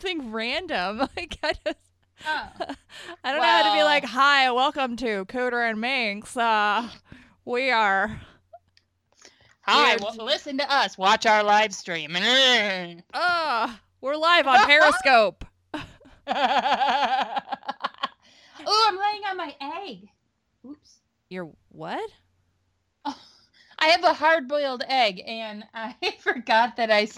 something random. Like I just Oh. I don't know how to be like, "Hi, welcome to Cooter and Minx. Uh, we are Hi, well, listen to us. Watch our live stream. oh, uh, we're live on Periscope." oh, I'm laying on my egg. Oops. You're what? I have a hard-boiled egg, and I forgot that I.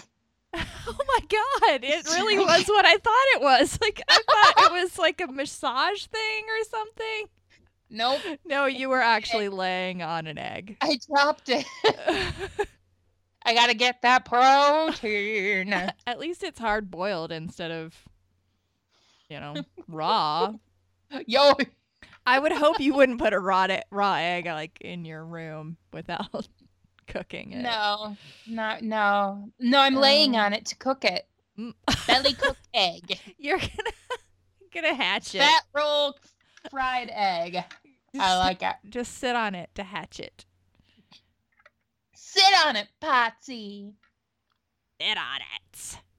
Oh my god! It really was what I thought it was. Like I thought it was like a massage thing or something. Nope, No, you were actually laying on an egg. I dropped it. I gotta get that protein. At least it's hard boiled instead of, you know, raw. Yo, I would hope you wouldn't put a raw raw egg like in your room without cooking it. no, no, no, no. I'm laying Oh. on it to cook it. Mm. Belly cooked egg. You're gonna gonna hatch it. Fat roll fried egg. I like it. Just sit on it to hatch it. Sit on it, Patsy. Sit on it.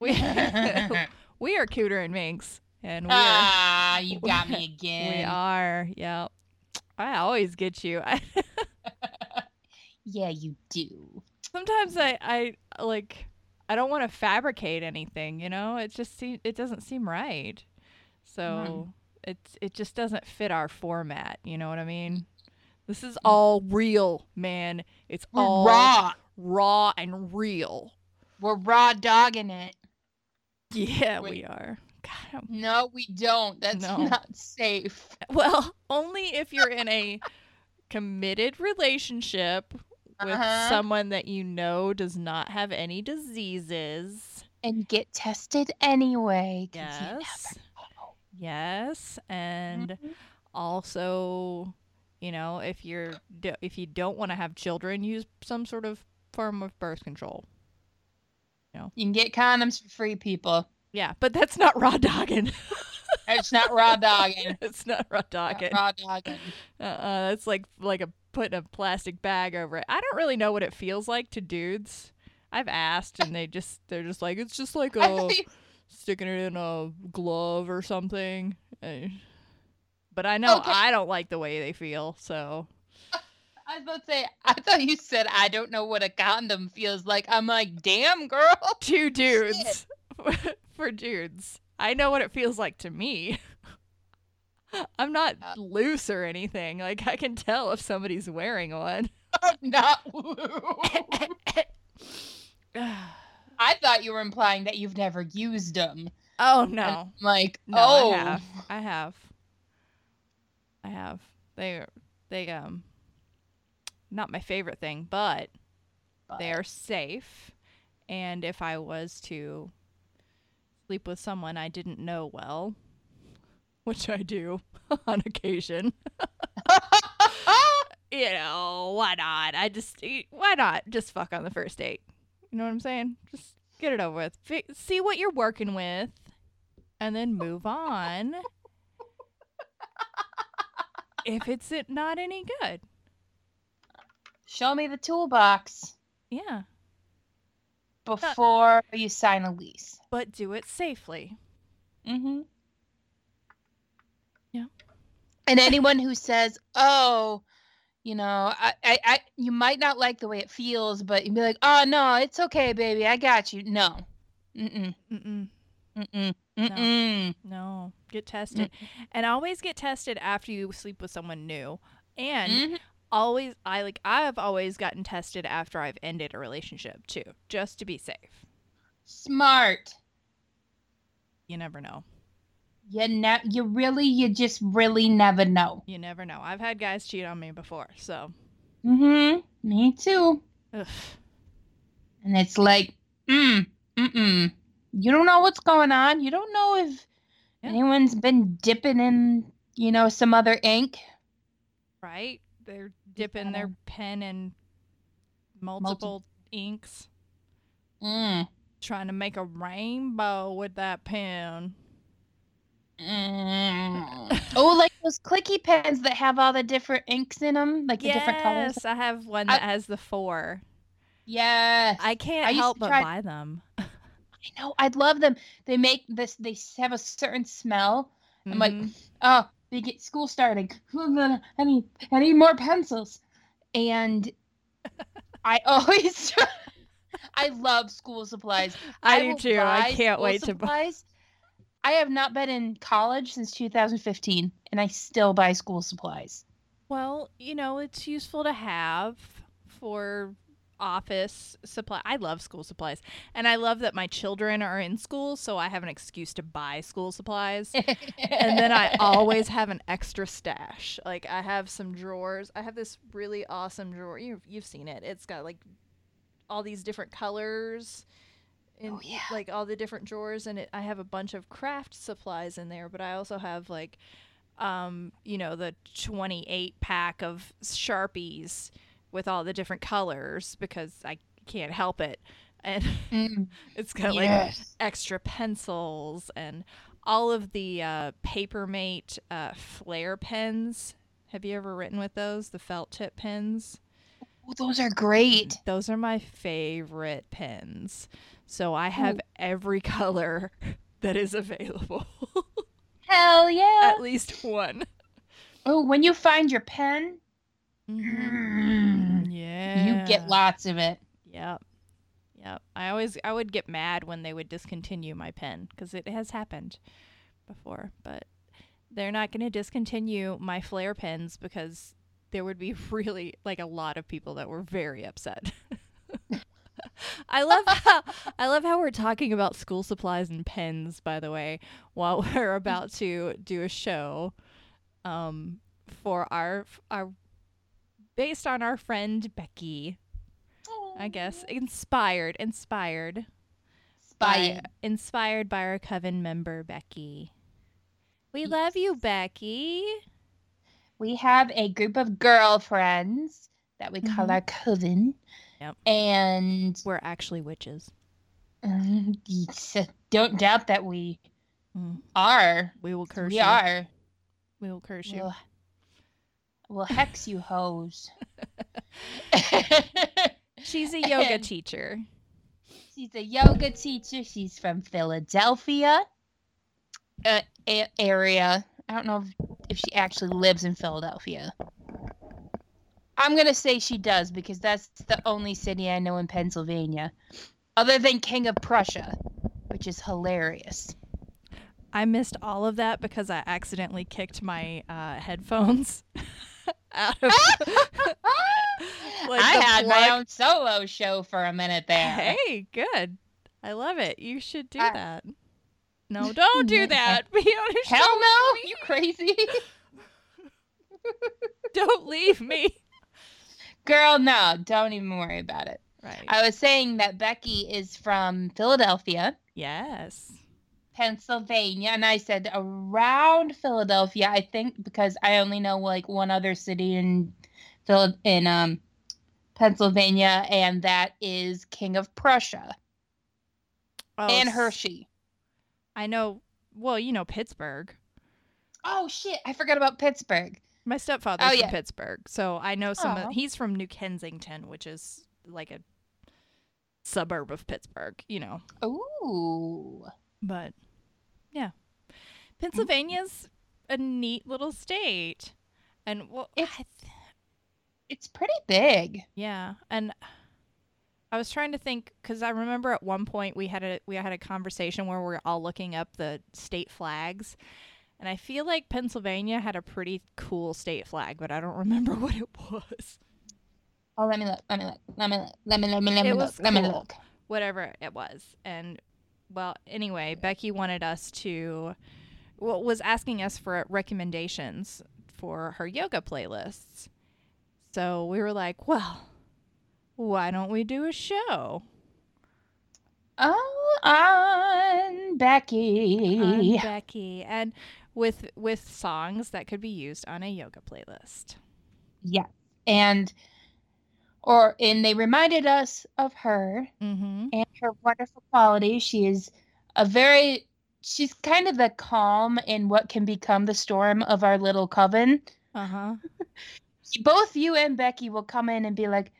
We we are Cooter and Minx, and we are ah, you got me again. we are. Yeah, I always get you. Yeah, you do. sometimes I I like I don't want to fabricate anything. You know, it just se- it doesn't seem right. Mm-hmm. So it's it just doesn't fit our format. You know what I mean? This is mm. all real, man. It's We're all raw. raw and real. We're raw dogging it. Yeah, we are. God, No, we don't. That's No. not safe. well, only if you're in a committed relationship with Uh-huh. someone that you know does not have any diseases. And get tested anyway. Yes. Yes, and Mhm. also, you know, if you're if you don't want to have children, use some sort of form of birth control. You know. You can get condoms for free, people. Yeah, but that's not raw dogging. It's not raw dogging. it's not raw Not dogging. raw dogging. Uh-uh, that's like like a putting a plastic bag over it. I don't really know what it feels like to dudes. I've asked, and they just they're just like it's just like a sticking it in a glove or something. Eh. But I know Okay. I don't like the way they feel, so I was about to say, I thought you said I don't know what a condom feels like. I'm like, damn, girl. two dudes for dudes. I know what it feels like to me. I'm not loose or anything. Like I can tell if somebody's wearing one. I'm not loose. I thought you were implying that you've never used them. oh no. Like, No, oh, I have. I have. I have. They they um not my favorite thing, but they are safe. And if I was to sleep with someone I didn't know well, which I do on occasion, you know, why not? I just why not just fuck on the first date? You know what I'm saying? Just get it over with. Fi- see what you're working with and then move on. if it's not any good. Show me the toolbox Yeah, before you sign a lease. but do it safely. Mm-hmm. Yeah. And anyone who says, "Oh, you know, I, I, I, you might not like the way it feels," but you'd be like, "Oh no, it's okay, baby, I got you." No. Mm-mm. Mm-mm. Mm-mm. Mm-mm. No, get tested. And always get tested after you sleep with someone new. And Mhm. Always I like I've always gotten tested after I've ended a relationship too, just to be safe. Smart. You never know. You ne- you really, you just really never know. You never know. I've had guys cheat on me before, so Mm-hmm. Me too. ugh. And it's like, mm, mm-mm. You don't know what's going on. You don't know if Yeah. anyone's been dipping in, you know, some other ink. right? They're dipping their pen in multiple inks, Mm. trying to make a rainbow with that pen. Mm. oh, like those clicky pens that have all the different inks in them, like the different colors. Yes, I have one I- that has the four. Yes. I can't I help but try- buy them. I know. I love them. They make this. They have a certain smell. I'm like, Mhm. oh, they get school starting. I need, I need more pencils. And I always, I love school supplies. I, do too. I can't wait to buy. supplies. I have not been in college since 2015, and I still buy school supplies. Well, you know, it's useful to have for office supply. I love school supplies. And I love that my children are in school, so I have an excuse to buy school supplies. and then I always have an extra stash. Like I have some drawers. I have this really awesome drawer. You've you've seen it. It's got like all these different colors in Oh, yeah. like all the different drawers and it, I have a bunch of craft supplies in there, but I also have like um, you know, the 28 pack of Sharpies with all the different colors because I can't help it. And Mm, it's got like extra pencils and all of the uh, Papermate uh, Flair pens. Have you ever written with those? The felt tip pens? Oh, those are great. Those are my favorite pens. So I have Ooh. every color that is available. Hell yeah. At least one. Oh, when you find your pen, Mhm. mm, Yeah. you get lots of it. Yep. Yep. I always I would get mad when they would discontinue my pen because it has happened before, but they're not going to discontinue my Flair pens because there would be really like a lot of people that were very upset. I love how I love how we're talking about school supplies and pens by the way while we're about to do a show um for our our based on our friend Becky I guess inspired, inspired, by, Inspired. by our coven member Becky. We love you, Becky. We have a group of girlfriends that we call Mhm. our coven. Yep. And We're actually witches. um, don't doubt that we Mm. are. We will curse we you. are. We will curse you. We'll, we'll hex you hoes. She's a yoga And- teacher. She's a yoga teacher. She's from Philadelphia uh, a- area. I don't know if, if she actually lives in Philadelphia. I'm going to say she does because that's the only city I know in Pennsylvania, other than King of Prussia, which is hilarious. I missed all of that because I accidentally kicked my uh, headphones out of. Like I had my own solo show for a minute there. Hey, good. I love it. You should do I- that. No, don't do that. Be on a Hell show no, you crazy. Don't leave me. Girl, no, don't even worry about it. Right. I was saying that Becky is from Philadelphia, yes. Pennsylvania, and I said around Philadelphia, I think because I only know like one other city in Phil in um Pennsylvania, and that is King of Prussia Oh, and Hershey. I know. Well, you know Pittsburgh. Oh shit, I forgot about Pittsburgh. My stepfather's Oh, from. Pittsburgh, so I know some. Of, he's from New Kensington, which is like a suburb of Pittsburgh. You know, Ooh. but yeah, mm-hmm. Pennsylvania's a neat little state, and well, It's- th- It's pretty big. Yeah, and I was trying to think because I remember at one point we had a we had a conversation where we were all looking up the state flags, and I feel like Pennsylvania had a pretty cool state flag, but I don't remember what it was. Oh, let me look. Let me look. Let me look. Let me let me let me It look. Let me look. Whatever it was, and well, anyway, Becky wanted us to, well, was asking us for recommendations for her yoga playlists. So we were like, well, why don't we do a show? Oh, on Becky. on Becky and with with songs that could be used on a yoga playlist. Yeah. And or and they reminded us of her Mm-hmm. and her wonderful qualities. She is a very she's kind of the calm in what can become the storm of our little coven. Uh huh. Both you and Becky will come in and be like,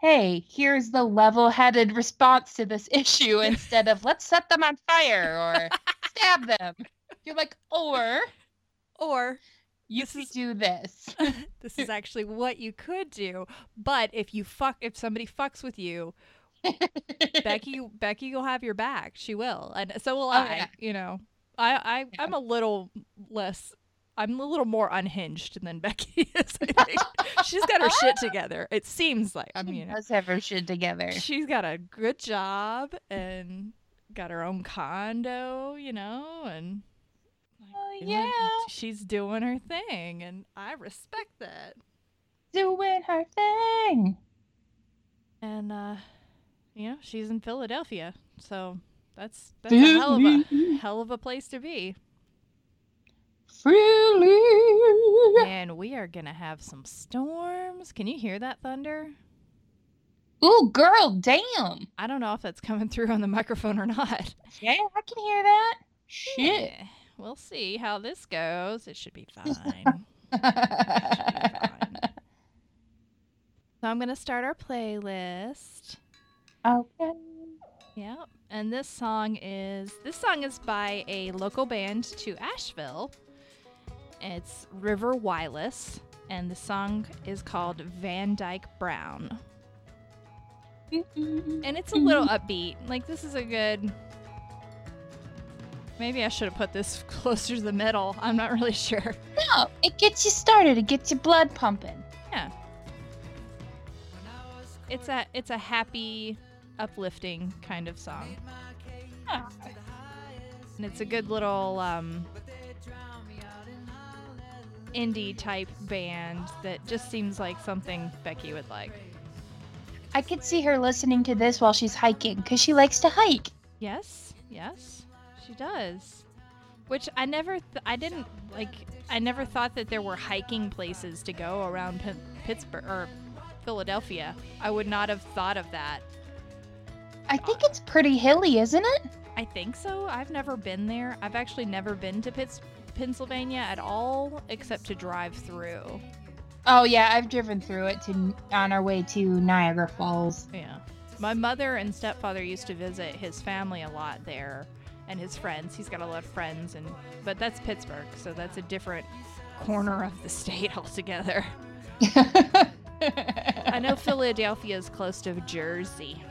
hey, here's the level headed response to this issue instead of let's set them on fire or stab them. You're like, or Or you could do this. this is actually what you could do, but if you fuck if somebody fucks with you, Becky Becky will have your back. She will. And so will Oh, I, yeah. you know. I I Yeah. I'm a little less I'm a little more unhinged than Becky is. I think. She's got her shit together. It seems like. I mean, Let's have her shit together. she's got a good job and got her own condo, you know, and Oh, yeah. she's doing her thing, and I respect that. Doing her thing. And uh, you know, she's in Philadelphia, so that's that's a hell of a hell of a place to be. Freely. And we are gonna have some storms. Can you hear that thunder? Ooh, girl, damn. I don't know if that's coming through on the microphone or not. Yeah, I can hear that. Shit. Eh, We'll see how this goes. It should be fine. fine. So I'm gonna start our playlist. okay. Yep. and this song is this song is by a local band to Asheville. It's River Whyless, and the song is called Van Dyke Brown. Mm-hmm. And it's a little upbeat. Like this is a good. Maybe I should have put this closer to the middle. I'm not really sure. No, it gets you started. It gets your blood pumping. Yeah. It's a it's a happy, uplifting kind of song. And it's a good little um, indie type band that just seems like something Becky would like. I could see her listening to this while she's hiking because she likes to hike. Yes, yes, she does. Which I never, th- I didn't like. I never thought that there were hiking places to go around P- Pittsburgh or Philadelphia. I would not have thought of that. I think it's pretty hilly, isn't it? I think so. I've never been there. I've actually never been to Pitts, Pennsylvania at all, except to drive through. Oh yeah, I've driven through it to on our way to Niagara Falls. Yeah. My mother and stepfather used to visit his family a lot there and his friends. He's got a lot of friends and but that's Pittsburgh, so that's a different corner of the state altogether. I know Philadelphia is close to Jersey.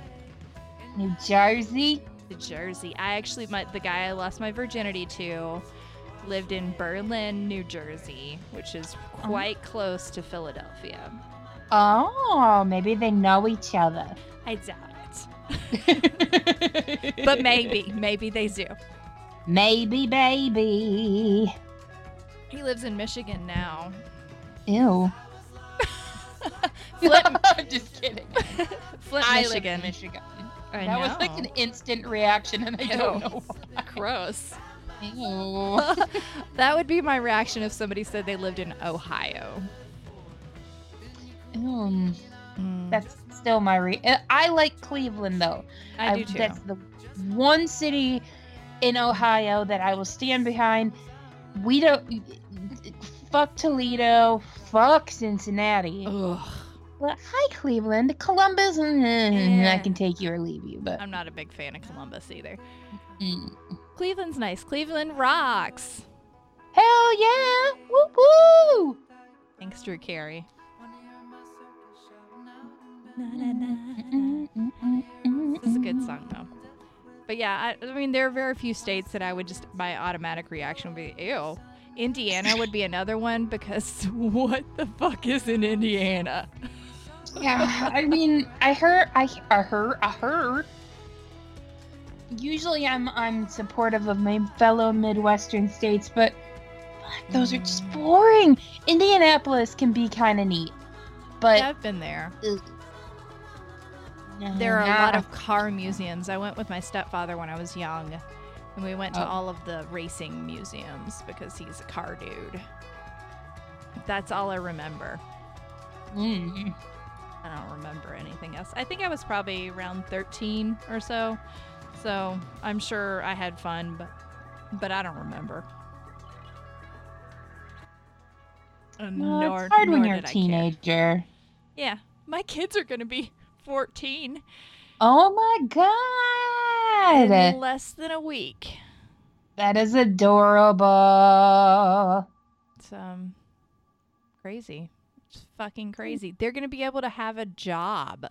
New Jersey. New Jersey. I actually my the guy I lost my virginity to lived in Berlin, New Jersey, which is oh. quite close to Philadelphia. Oh, maybe they know each other. I doubt it. But maybe, maybe they do. maybe, baby. He lives in Michigan now. Ew. Flint, Just kidding. Flint I Michigan. live in Michigan. I that was like an instant reaction, and I don't Ew. know why. Gross. That would be my reaction if somebody said they lived in Ohio. Mm, Mm, that's still my re. uh, I like Cleveland though. I do too. That's the one city in Ohio that I will stand behind. We don't. Fuck Toledo. Fuck Cincinnati. Ugh, But hi, Cleveland. Columbus. mm, Eh. I can take you or leave you, but. I'm not a big fan of Columbus either. mm. Cleveland's nice. Cleveland rocks. Hell yeah! Woo woo! Thanks, Drew Carey. This is a good song though. But yeah, I, I mean, there are very few states that I would just, my automatic reaction would be, ew. Indiana would be another one because what the fuck is in Indiana? Yeah, I mean, I heard, I, I heard, I heard. Usually, I'm I'm supportive of my fellow Midwestern states, but fuck, those are just boring. Indianapolis can be kind of neat, but Yeah, I've been there. ugh. There are a lot of car museums. I went with my stepfather when I was young, and we went to Oh. all of the racing museums because he's a car dude. That's all I remember. Mm. I don't remember anything else. I think I was probably around 13 or so. So I'm sure I had fun, but but I don't remember. Well, nor- it's hard when you're a did I care. teenager. Yeah, my kids are gonna be 14 Oh my god. in less than a week. That is adorable. It's um crazy. It's fucking crazy. They're gonna be able to have a job.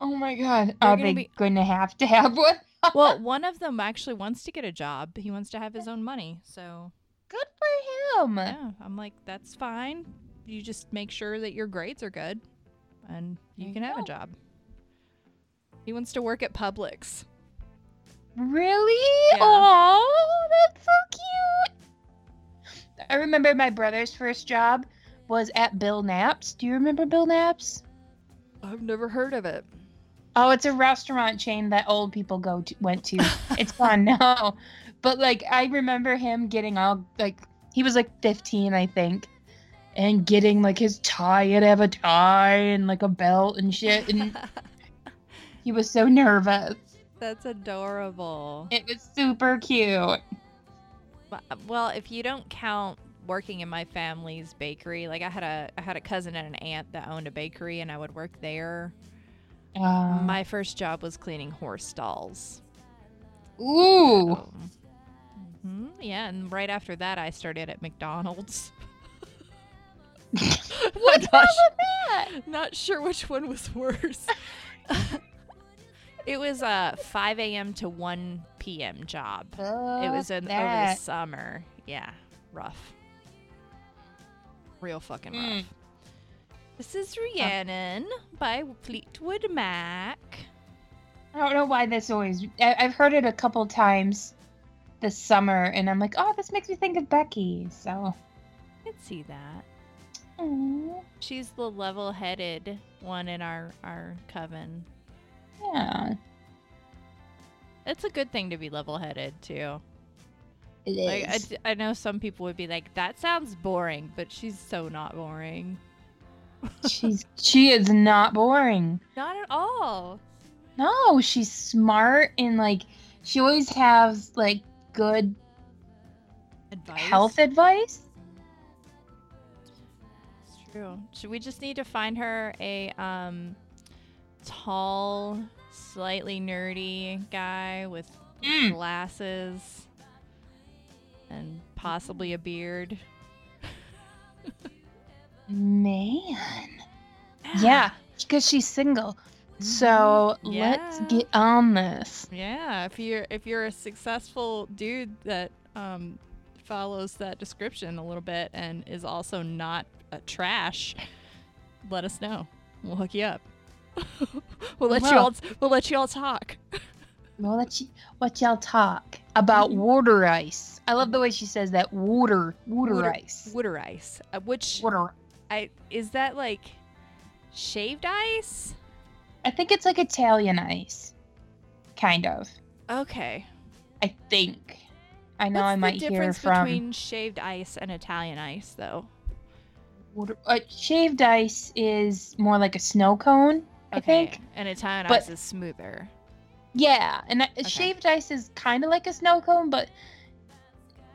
Oh my god. They're Are gonna they be- going to have to have one? Well, one of them actually wants to get a job. He wants to have his own money. So Good for him. yeah, I'm like, that's fine. You just make sure that your grades are good, and you There can you have a job. He wants to work at Publix. Really? Yeah. Oh, that's so cute. I remember my brother's first job was at Bill Knapp's. Do you remember Bill Knapp's? I've never heard of it. Oh, it's a restaurant chain that old people go to, went to. it's gone now. But like I remember him getting all like he was like 15, I think. And getting like his tie, had have a tie and like a belt and shit. And he was so nervous. That's adorable. It was super cute. Well- if you don't count working in my family's bakery, like I had a I had a cousin and an aunt that owned a bakery, and I would work there. Um, My first job was cleaning horse stalls. ooh. So- Mhm, Yeah, and right after that, I started at McDonald's. What's Not wrong with that? Not sure which one was worse. it was a 5 a.m. to 1 p.m. job. It was in, over the summer. Yeah, rough. Real fucking rough. Mm. This is Rhiannon by Fleetwood Mac. I don't know why this always. I, I've heard it a couple times this summer, and I'm like, oh, this makes me think of Becky. So, I can see that. She's the level-headed one in our our coven. yeah, It's a good thing to be level-headed too. it Like I, is. I know some people would be like, "That sounds boring," but she's so not boring. she's she is not boring. Not at all. No, she's smart and like she always has like good Advice. health advice. It's true. Should we just need to find her a um tall, slightly nerdy guy with Mm. glasses and possibly a beard? Man, yeah, because she's single. So Mhm. let's get on this. Yeah, if you're if you're a successful dude that um follows that description a little bit and is also not a trash, let us know. We'll hook you up. we'll let you Well. all we'll let you all talk. Well, let you what y'all talk about Mhm. water ice. I love the way she says that water water, Water- ice. Water ice, uh, which Water. I is that like shaved ice? I think it's like Italian ice, kind of. Okay. I think. I know What's I might hear from. What's the difference between shaved ice and Italian ice, though? Water. Uh, shaved ice is more like a snow cone. I think. And Italian But- ice is smoother. Yeah, and I- shaved ice is kind of like a snow cone, but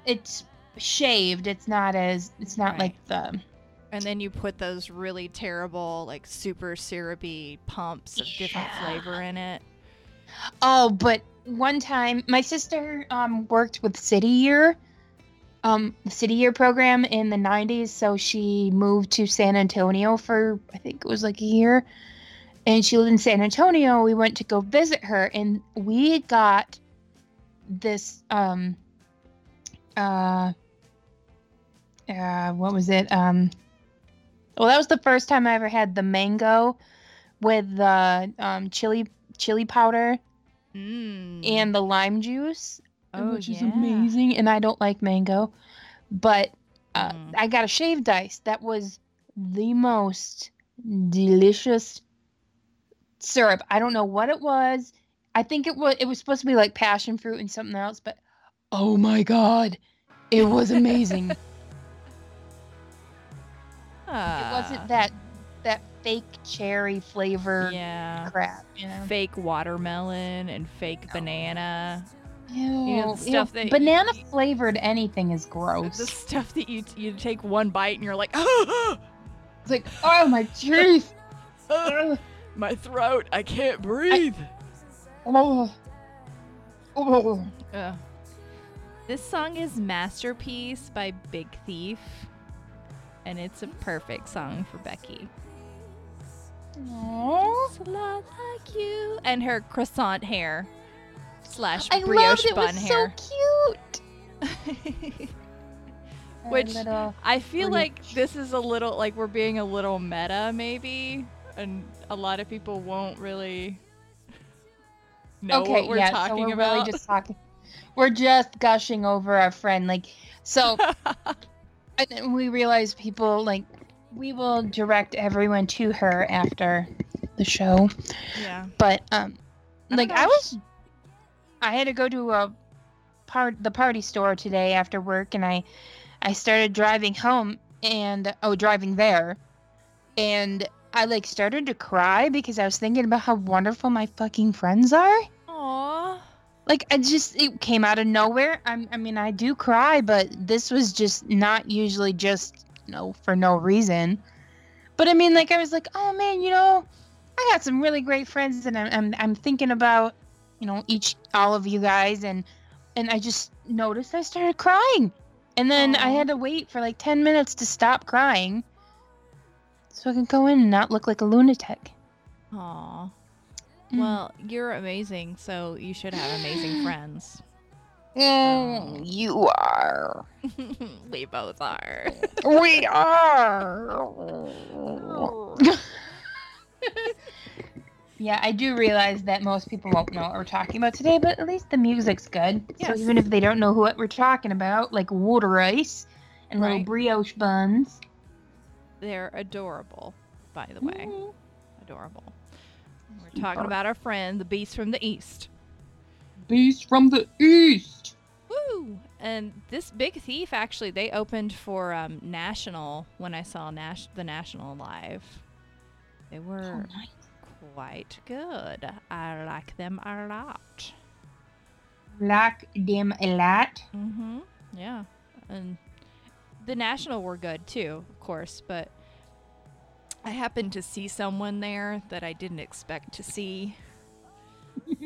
it's shaved. It's not as. It's not Right. like the. And then you put those really terrible, like super syrupy pumps of different Yeah. flavor in it. Oh, but one time my sister um worked with City Year, um the City Year program in the '90s. So she moved to San Antonio for I think it was like a year, and she lived in San Antonio. We went to go visit her, and we got this um uh uh what was it um well that was the first time I ever had the mango with the um chili chili powder Mm. and the lime juice, oh, which is amazing. And I don't like mango, but uh, Mm. I got a shaved ice that was the most delicious syrup. I don't know what it was. I think it was it was supposed to be like passion fruit and something else, but oh my god, it was amazing. it Ah, wasn't that that fake cherry flavor Yeah. crap, you know. Fake watermelon and fake banana. Ew, know, the stuff ew. that- banana flavored anything is gross. The gross. stuff that you you take one bite and you're like, It's like, oh my teeth. Ugh. My throat. I can't breathe. Oh. Oh. Ugh. This song is Masterpiece by Big Thief. And it's a perfect song for Becky. Aw. It's a lot like you. And her croissant hair. Slash I brioche loved it. It bun was hair. so cute. Which- I feel like this is a little like we're being a little meta maybe. And a lot of people won't really know okay, what we're yeah. talking so we're about. really just talking. We're just gushing over our friend. Like, so and then we realize people like we will direct everyone to her after the show. yeah. But um, I like know I was, I had to go to a part the party store today after work, and I, I started driving home and oh driving there, and I like started to cry because I was thinking about how wonderful my fucking friends are. Aww. Like I just it came out of nowhere. I'm, I mean I do cry, but this was just not usually just you know for no reason. But I mean like I was like, oh man, you know, I got some really great friends, and I'm I'm, I'm thinking about you know each all of you guys, and and I just noticed I started crying, and then I had to wait for like ten minutes to stop crying, so I can go in and not look like a lunatic. Aw. Mm. Well, you're amazing, so you should have amazing friends. Mm, you are. we both are. We are. yeah, I do realize that most people won't know what we're talking about today, but at least the music's good. Yes. So even if they don't know what we're talking about, like water ice and little brioche buns. They're adorable, by the way. Mm. Adorable. We're talking about our friend, the beast from the east. Beast from the east. Woo! And this Big Thief actually, they opened for um, National when I saw Nash- the National live. They were Oh, nice. Quite good. I like them a lot. Like them a lot. Mm-hmm. Yeah. And the National were good too, of course, but I happened to see someone there that I didn't expect to see.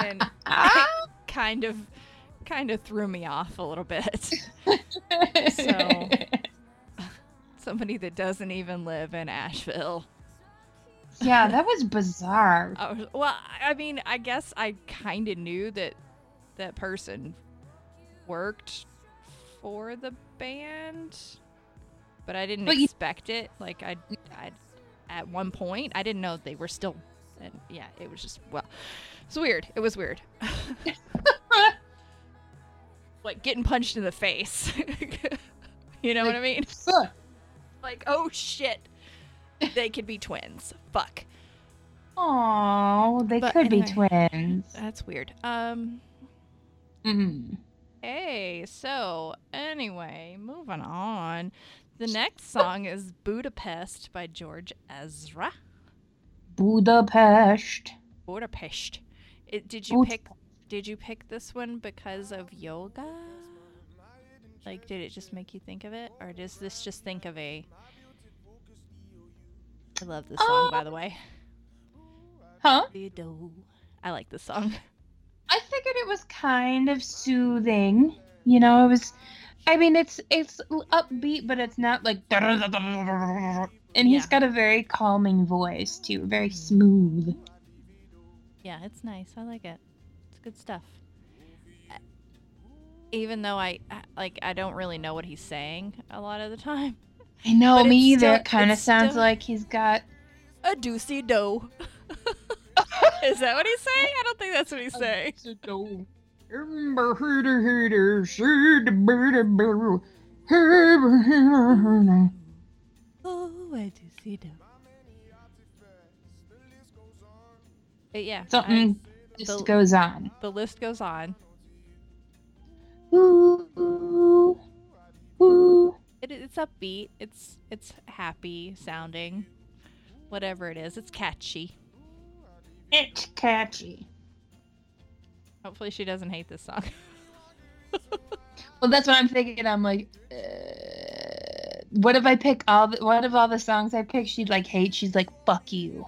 and Ah! kind of kind of threw me off a little bit. So- Somebody that doesn't even live in Asheville. Yeah, that was bizarre. I was, well, I mean, I guess I kind of knew that that person worked for the band, but I didn't But you- expect it. Like I, I, at one point, I didn't know they were still. And yeah, it was just well, it's weird. It was weird. like getting punched in the face. you know what I mean? Like, oh shit, they could be twins. Fuck. Oh, they But could be twins. That's weird. Um. Mm. Hey, so anyway, moving on. The next song is Budapest by George Ezra. Budapest. Budapest. It, did you Bud- pick did you pick this one because of yoga? Like did it just make you think of it or does this just think of a I love this song by the way. Huh? I like this song. I figured it was kind of soothing. You know, it was. I mean, it's it's upbeat, but it's not like. And he's Yeah. got a very calming voice too, very smooth. Yeah, it's nice. I like it. It's good stuff. Even though I- like, I don't really know what he's saying a lot of the time. I know But me it's either. still- it kind of it's sounds still- like he's got. A doozy dough. Is that what he's saying? I don't think that's what he's saying. Oh, a doocy do. Uh, Yeah, I- Something just the- goes on. the list goes on. Ooh, ooh, ooh. It, it's upbeat. It's it's happy sounding. Whatever it is, it's catchy. It's catchy. Hopefully, she doesn't hate this song. Well, that's what I'm thinking. I'm like, uh, what if I pick all the, what if all the songs I pick she'd like hate? She's like, fuck you.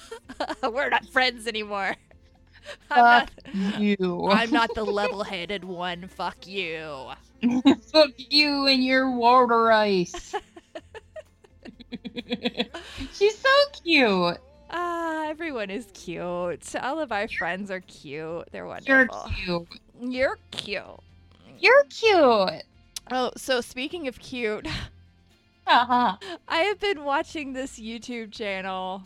We're not friends anymore. I'm Fuck not, you. I'm not the level-headed one. Fuck you. fuck you and your water ice. She's so cute. Ah, everyone is cute. All of our friends are cute. They're wonderful. You're cute. You're cute. You're cute. Oh, so speaking of cute, Uh-huh. I have been watching this YouTube channel.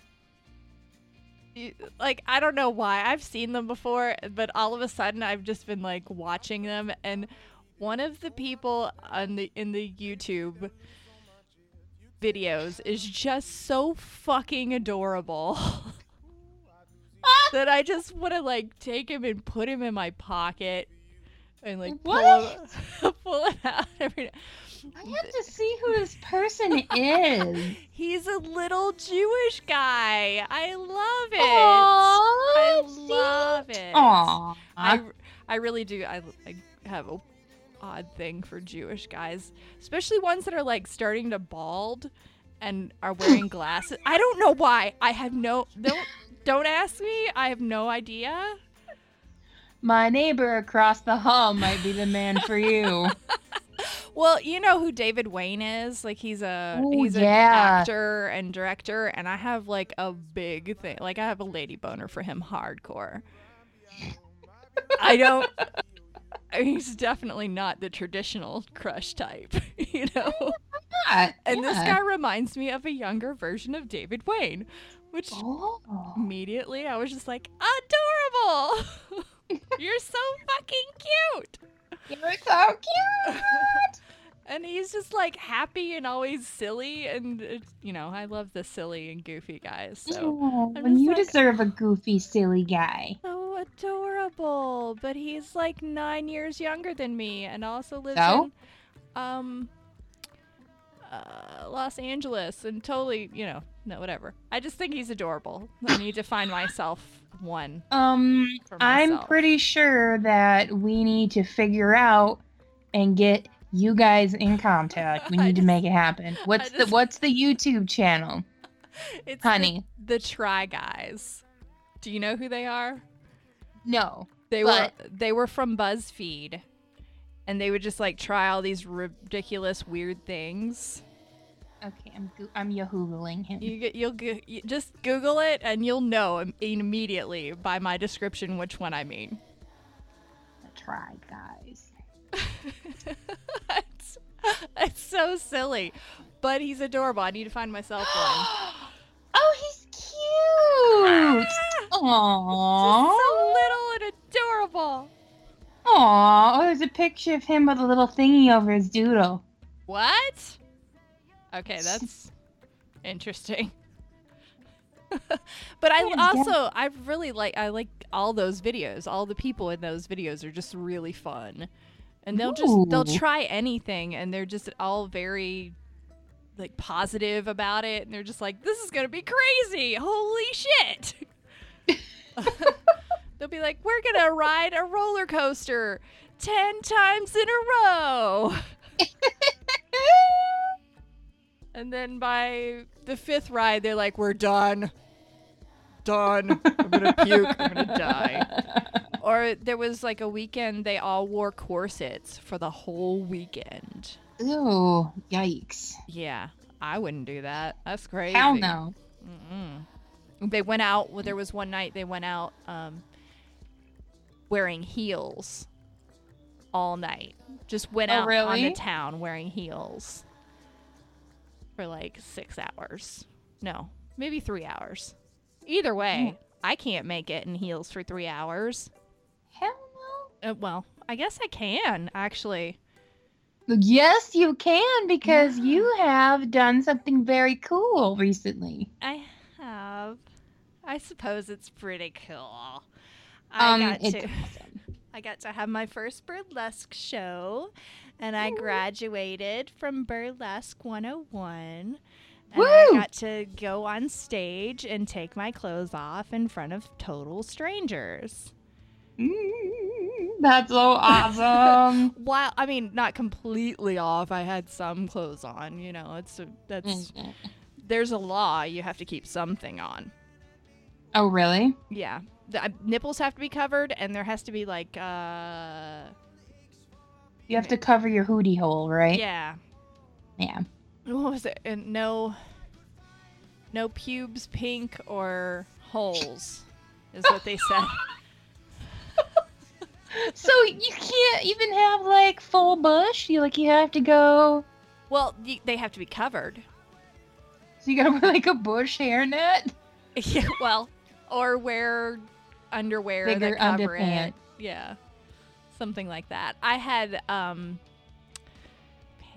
Like I don't know why I've seen them before, but all of a sudden I've just been like watching them, and one of the people on the in the YouTube videos is just so fucking adorable ah! that I just want to like take him and put him in my pocket and like pull him, pull it out every. Day. I have to see who this person is. He's a little Jewish guy. I love it. Aww, I see? love it. Aw. I, I really do. I, I have a odd thing for Jewish guys, especially ones that are like starting to bald and are wearing glasses. I don't know why. I have no don't don't ask me. I have no idea. My neighbor across the hall might be the man for you. Well, you know who David Wain is? Like he's a Ooh, he's an yeah. actor and director, and I have like a big thing. Like I have a lady boner for him, hardcore. I don't. He's definitely not the traditional crush type, you know. Yeah, And this guy reminds me of a younger version of David Wain, which Oh. immediately I was just like, adorable. You're so fucking cute. You're so cute. And he's just like happy and always silly and uh, you know i love the silly and goofy guys so Oh, when you like- deserve a goofy, silly guy. so adorable but he's like nine years younger than me and also lives So? in um uh, los angeles and totally you know no whatever i just think he's adorable i need to find myself one Um, I'm pretty sure that we need to figure out and get you guys in contact. We need to make it happen. What's the What's the YouTube channel, it's honey? the, try guys do you know who they are No. They But- were they were from BuzzFeed, and they would just like try all these ridiculous, weird things. Okay, I'm go- I'm yahooing him. You get you'll go, you just Google it, and you'll know immediately by my description which one I mean. The Try guys. it's, it's so silly, but he's adorable. I need to find myself one. oh, he's cute. Aww. so little and adorable. Aww. Oh, there's a picture of him with a little thingy over his doodle. What? Okay, that's interesting. but I also I really like I like all those videos. All the people in those videos are just really fun. And they'll just they'll try anything and they're just all very like positive about it and they're just like this is going to be crazy. Holy shit. they'll be like we're going to ride a roller coaster 10 times in a row. And then by the fifth ride, they're like, "We're done, done. I'm gonna puke. I'm gonna die." Or there was like a weekend they all wore corsets for the whole weekend. Ooh, yikes. Yeah, I wouldn't do that. That's crazy. Hell no. Mm-mm. They went out. Well, there was one night they went out um, wearing heels all night. Just went Oh, out on the town wearing heels for like six hours. No, maybe three hours. Either way, I can't make it in heels for three hours. Hell no. Uh, well, I guess I can actually. Yes, you can because you have done something very cool recently. I have. I suppose it's pretty cool. I Um, got to. awesome. I got to have my first burlesque show, and I graduated from Burlesque 101. And I got to go on stage and take my clothes off in front of total strangers. Mm. That's so awesome. While I mean, not completely off. I had some clothes on. You know, it's a, that's Mm. there's a law. You have to keep something on. oh, really? Yeah, the uh, nipples have to be covered, and there has to be like uh You have to cover your hootie hole, right? yeah. Yeah. What was it? And no, no pubes pink or holes, is what they said. So you can't even have like full bush. You like you have to go. well, y- they have to be covered. So you gotta wear like a bush hairnet. Yeah, well, or wear underwear Bigger that cover underpants. it. Yeah, something like that. I had um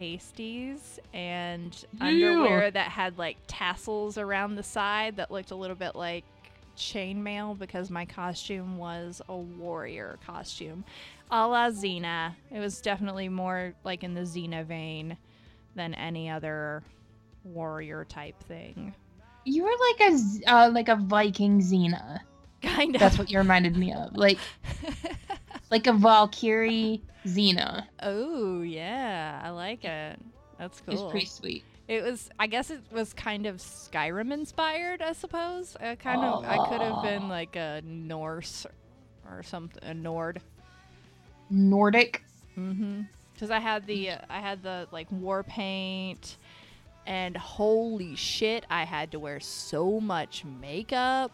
pasties and Ew. underwear that had like tassels around the side that looked a little bit like chainmail because my costume was a warrior costume, a la Xena. It was definitely more like in the Xena vein than any other warrior type thing. You were like a uh, like a Viking Xena. Kind of. That's what you reminded me of. Like like a Valkyrie Xena. Oh yeah, I like it. That's It was cool. pretty sweet. It was. I guess it was kind of Skyrim inspired. I suppose. I kind of. I could have been like a Norse or something. A Nord. Nordic. Mm-hmm. Because I had the. Uh, I had the like war paint, and holy shit, I had to wear so much makeup.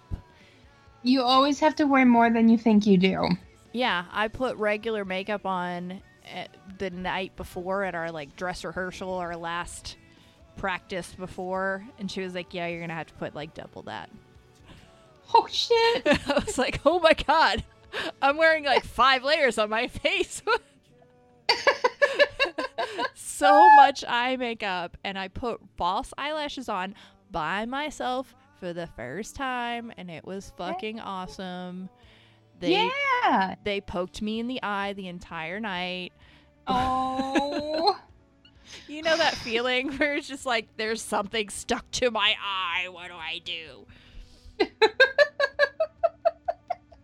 You always have to wear more than you think you do. Yeah, I put regular makeup on at the night before at our like dress rehearsal, our last practice before, and she was like, "Yeah, you're gonna have to put like double that." Oh shit. I was like, "Oh my god, I'm wearing like five layers on my face." so much eye makeup, and I put false eyelashes on by myself for the first time, and it was fucking awesome. They yeah. they poked me in the eye the entire night. Oh. You know that feeling where it's just like there's something stuck to my eye. What do I do?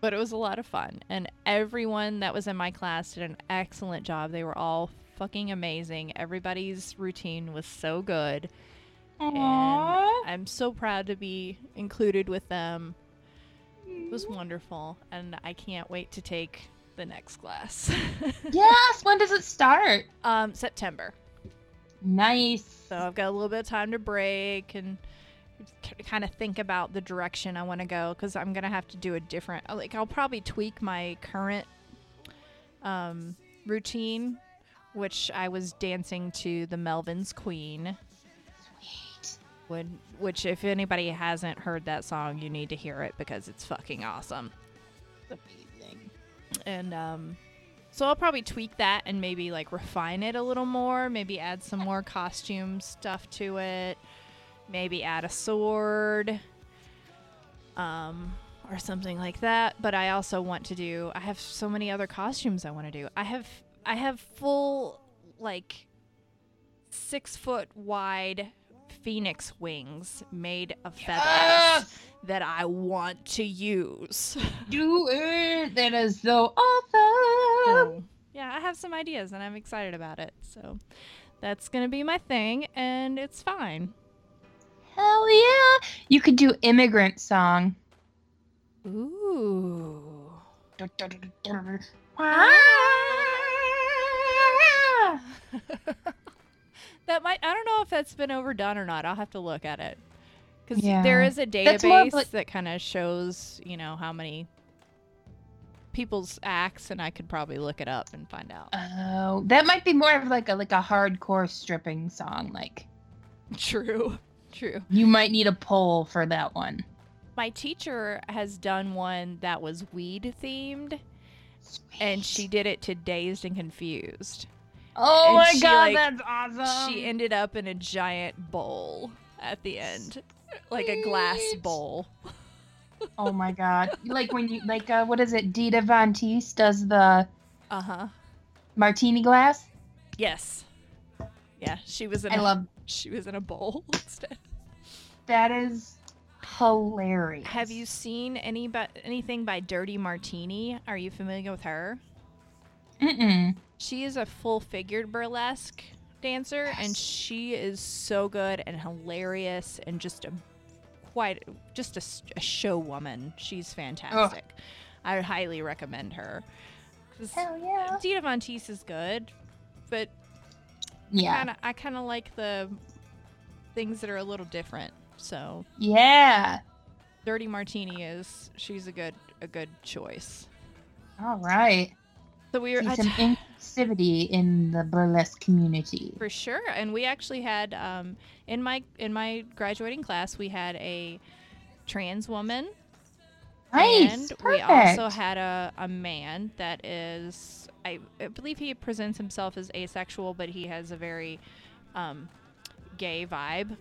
but it was a lot of fun, and everyone that was in my class did an excellent job. They were all fucking amazing. Everybody's routine was so good, and I'm so proud to be included with them. It was mm. wonderful, and I can't wait to take the next class. Yes. When does it start? um, September. Nice. So I've got a little bit of time to break and kind of think about the direction I want to go because I'm gonna have to do a different. Like I'll probably tweak my current um, routine, which I was dancing to the Melvin's Queen. Sweet. When, which, if anybody hasn't heard that song, you need to hear it because it's fucking awesome. And um, so I'll probably tweak that and maybe like refine it a little more. Maybe add some more costume stuff to it. Maybe add a sword, um, or something like that. But I also want to do. I have so many other costumes I want to do. I have I have full like six foot wide phoenix wings made of feathers Yes! that I want to use. Do it. That is so awesome. So, yeah, I have some ideas and I'm excited about it. So that's going to be my thing and it's fine. Hell yeah. You could do immigrant song. Ooh. Ah. that might I don't know if that's been overdone or not. I'll have to look at it. Cuz Yeah. there is a That's more of database like- that kind of shows, you know, how many people's acts and I could probably look it up and find out. Oh, that might be more of like a like a hardcore stripping song. Like True. True. you might need a poll for that one. My teacher has done one that was weed themed and she did it to Dazed and Confused. Oh and my she, god, like- that's awesome. she ended up in a giant bowl at the end, like a glass bowl. oh my god. Like when you like uh what is it? Dita Von Teese does the Uh huh. martini glass. Yes. Yeah, she was in. I a, love She was in a bowl instead. that is hilarious. Have you seen any by, anything by Dirty Martini? Are you familiar with her? Mm-mm. She is a full figured burlesque dancer, and she is so good and hilarious and just a quite just a, a show woman. She's fantastic. I would highly recommend her. Hell yeah. Dita Von Teese is good, but Yeah. kinda, I kind of like the things that are a little different. So Yeah. Dirty Martini is she's a good a good choice. All right. So we were See some t- inclusivity in the burlesque community. for sure, and we actually had um, in my in my graduating class we had a trans woman, Nice. and Perfect. we also had a, a man that is I, I believe he presents himself as asexual, but he has a very um, gay vibe,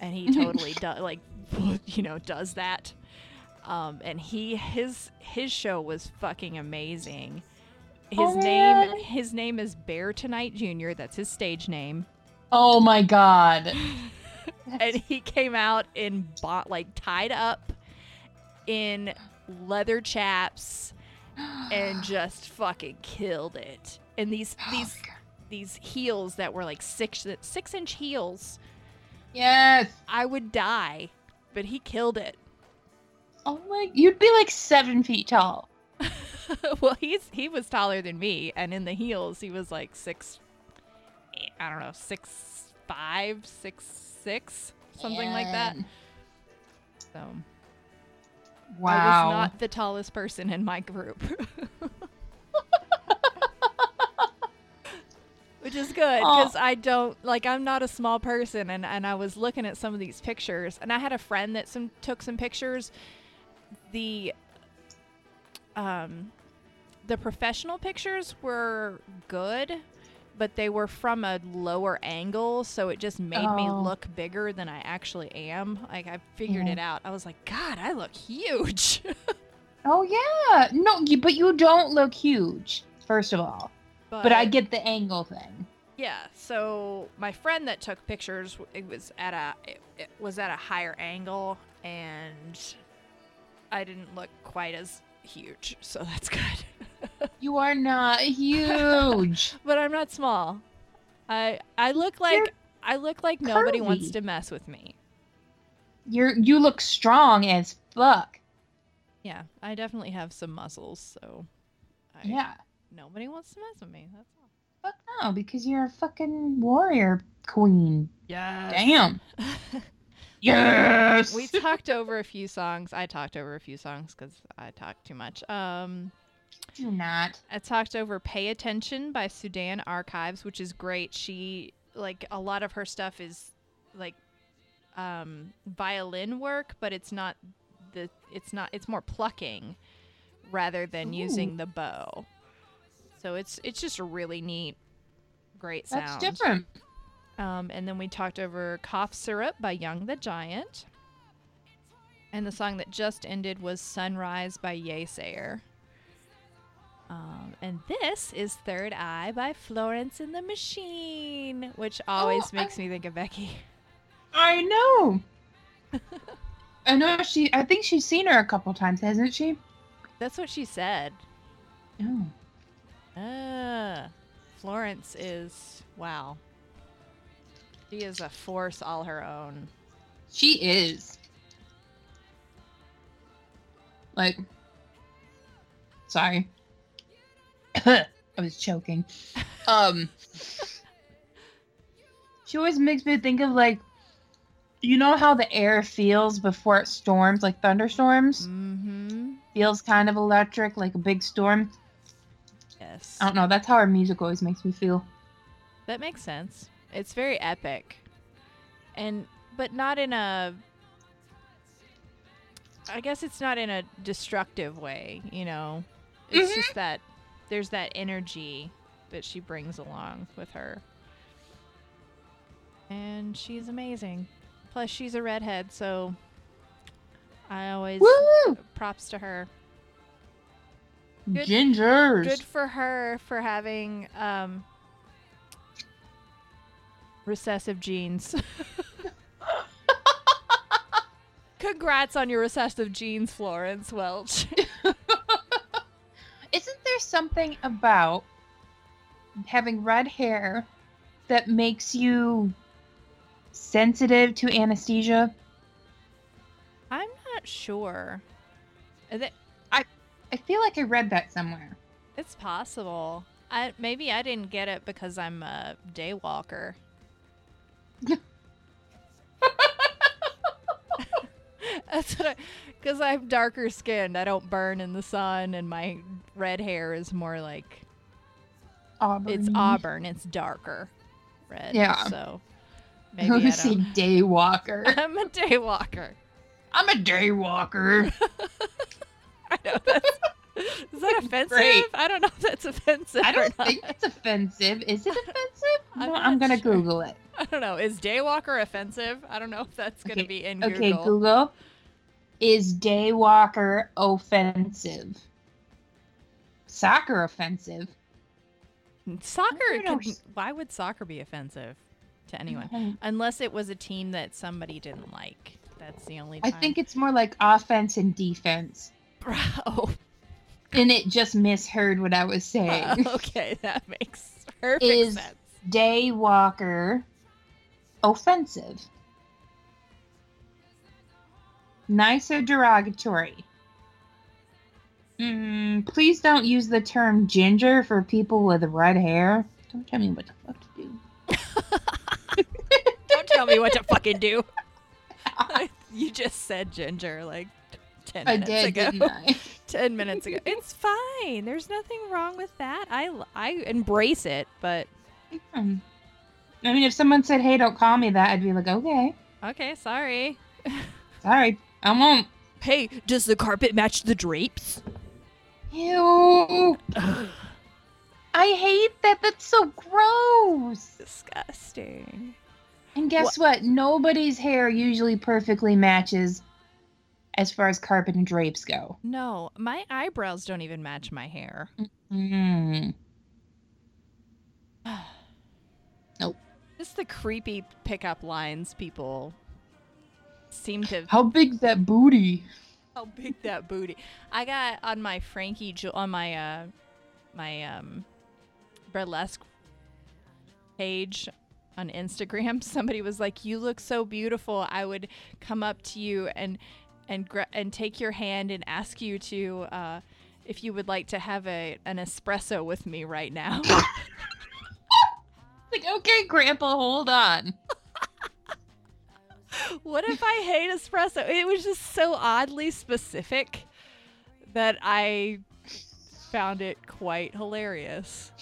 and he totally does like you know does that. Um, and he his his show was fucking amazing. His Oh, name man. his name is Bear Tonight Jr. That's his stage name, oh my god. and he came out in bought like tied up in leather chaps and just fucking killed it. And these Oh these my God. these heels that were like six six inch heels, Yes. I would die, but he killed it. Oh my. You'd be like seven feet tall. well, he's he was taller than me, and in the heels he was like six. I don't know, six five, six six, something like that. So I Wow. was not the tallest person in my group. Which is good because I don't like I'm not a small person and, and I was looking at some of these pictures and I had a friend that some took some pictures. The um the professional pictures were good, but they were from a lower angle, so it just made me Oh. look bigger than I actually am. Like I figured Yeah. it out. I was like, God, I look huge. Oh yeah. No, you, but you don't look huge. First of all, but I get the angle thing. Yeah, so my friend that took pictures, it was at a it, it was at a higher angle, and I didn't look quite as huge, so that's good. You are not huge. but I'm not small. I I look like You're I look like nobody wants to mess with me. You're you look strong as fuck. Yeah, I definitely have some muscles, so I, Yeah. nobody wants to mess with me. That's all. Fuck no, because you're a fucking warrior queen. Yeah. Damn. Yes. we talked over a few songs. I talked over a few songs because I talked too much. Um, do not. I talked over "Pay Attention" by Sudan Archives, which is great. She like a lot of her stuff is like um, violin work, but it's not the it's not it's more plucking rather than Ooh. using the bow. So it's it's just a really neat, great sound. That's different. Um, and then we talked over Cough Syrup by Young the Giant. And the song that just ended was Sunrise by Yeasayer. Um, and this is Third Eye by Florence and the Machine, which always Oh, makes me think of Becky. I know. I know she. I think she's seen her a couple times, hasn't she? That's what she said. Oh. Ah, Florence is, wow. She is a force all her own. She is. Like. Sorry. I was choking. Um. She always makes me think of like. You know how the air feels before it storms, like thunderstorms? Mm-hmm. Feels kind of electric, like a big storm. Yes. I don't know. That's how her music always makes me feel. That makes sense. It's very epic. And but not in a I guess it's not in a destructive way, you know. It's Mhm. just that there's that energy that she brings along with her. And she's amazing. Plus she's a redhead, so I always Woo! props to her. Good- Gingers. Good for her for having um recessive genes. Congrats on your recessive genes, Florence Welch. Isn't there something about having red hair that makes you sensitive to anesthesia? I'm not sure. It- I feel like I read that somewhere. It's possible. I maybe I didn't get it because I'm a daywalker. That's what I, because I'm darker skinned. I don't burn in the sun, and my red hair is more like Auburn. it's auburn. It's darker red. Yeah. So maybe I want to say don't. daywalker. I'm a daywalker. I'm a daywalker. I know that's. Is that offensive? Great. I don't know if that's offensive. I don't think it's offensive. Is it offensive? I'm not I'm gonna sure. Google it. I don't know. Is daywalker offensive? I don't know if that's going to Okay, be in Okay, Google. Google. Is daywalker offensive? Soccer offensive? Soccer I don't can, know. why would soccer be offensive to anyone? Mhm. Unless it was a team that somebody didn't like. That's the only I think it's more like offense and defense. Oh, And it just misheard what I was saying. okay, that makes perfect Is- sense. Daywalker offensive? Nice or derogatory? Mm, please don't use the term ginger for people with red hair. Don't tell me what the fuck to do. Don't tell me what to fucking do. you just said ginger like 10 I minutes did, ago. didn't I? 10 minutes ago. It's fine. There's nothing wrong with that. I, I embrace it, but Hmm. I mean, if someone said, "Hey, don't call me that," I'd be like, "Okay, okay, sorry. sorry, I won't." Hey, does the carpet match the drapes? Ew! I hate that. That's so gross. Disgusting. And guess what? Nobody's hair usually perfectly matches as far as carpet and drapes go. No, my eyebrows don't even match my hair. Mm. Nope. Just the creepy pickup lines people seem to. How big's that booty? How big that booty! I got on my Frankie on my uh my um burlesque page on Instagram. Somebody was like, "You look so beautiful." I would come up to you and and gra- and take your hand and ask you to uh, if you would like to have a an espresso with me right now. Like, okay, Grandpa, hold on. what if I hate espresso? It was just so oddly specific that I found it quite hilarious.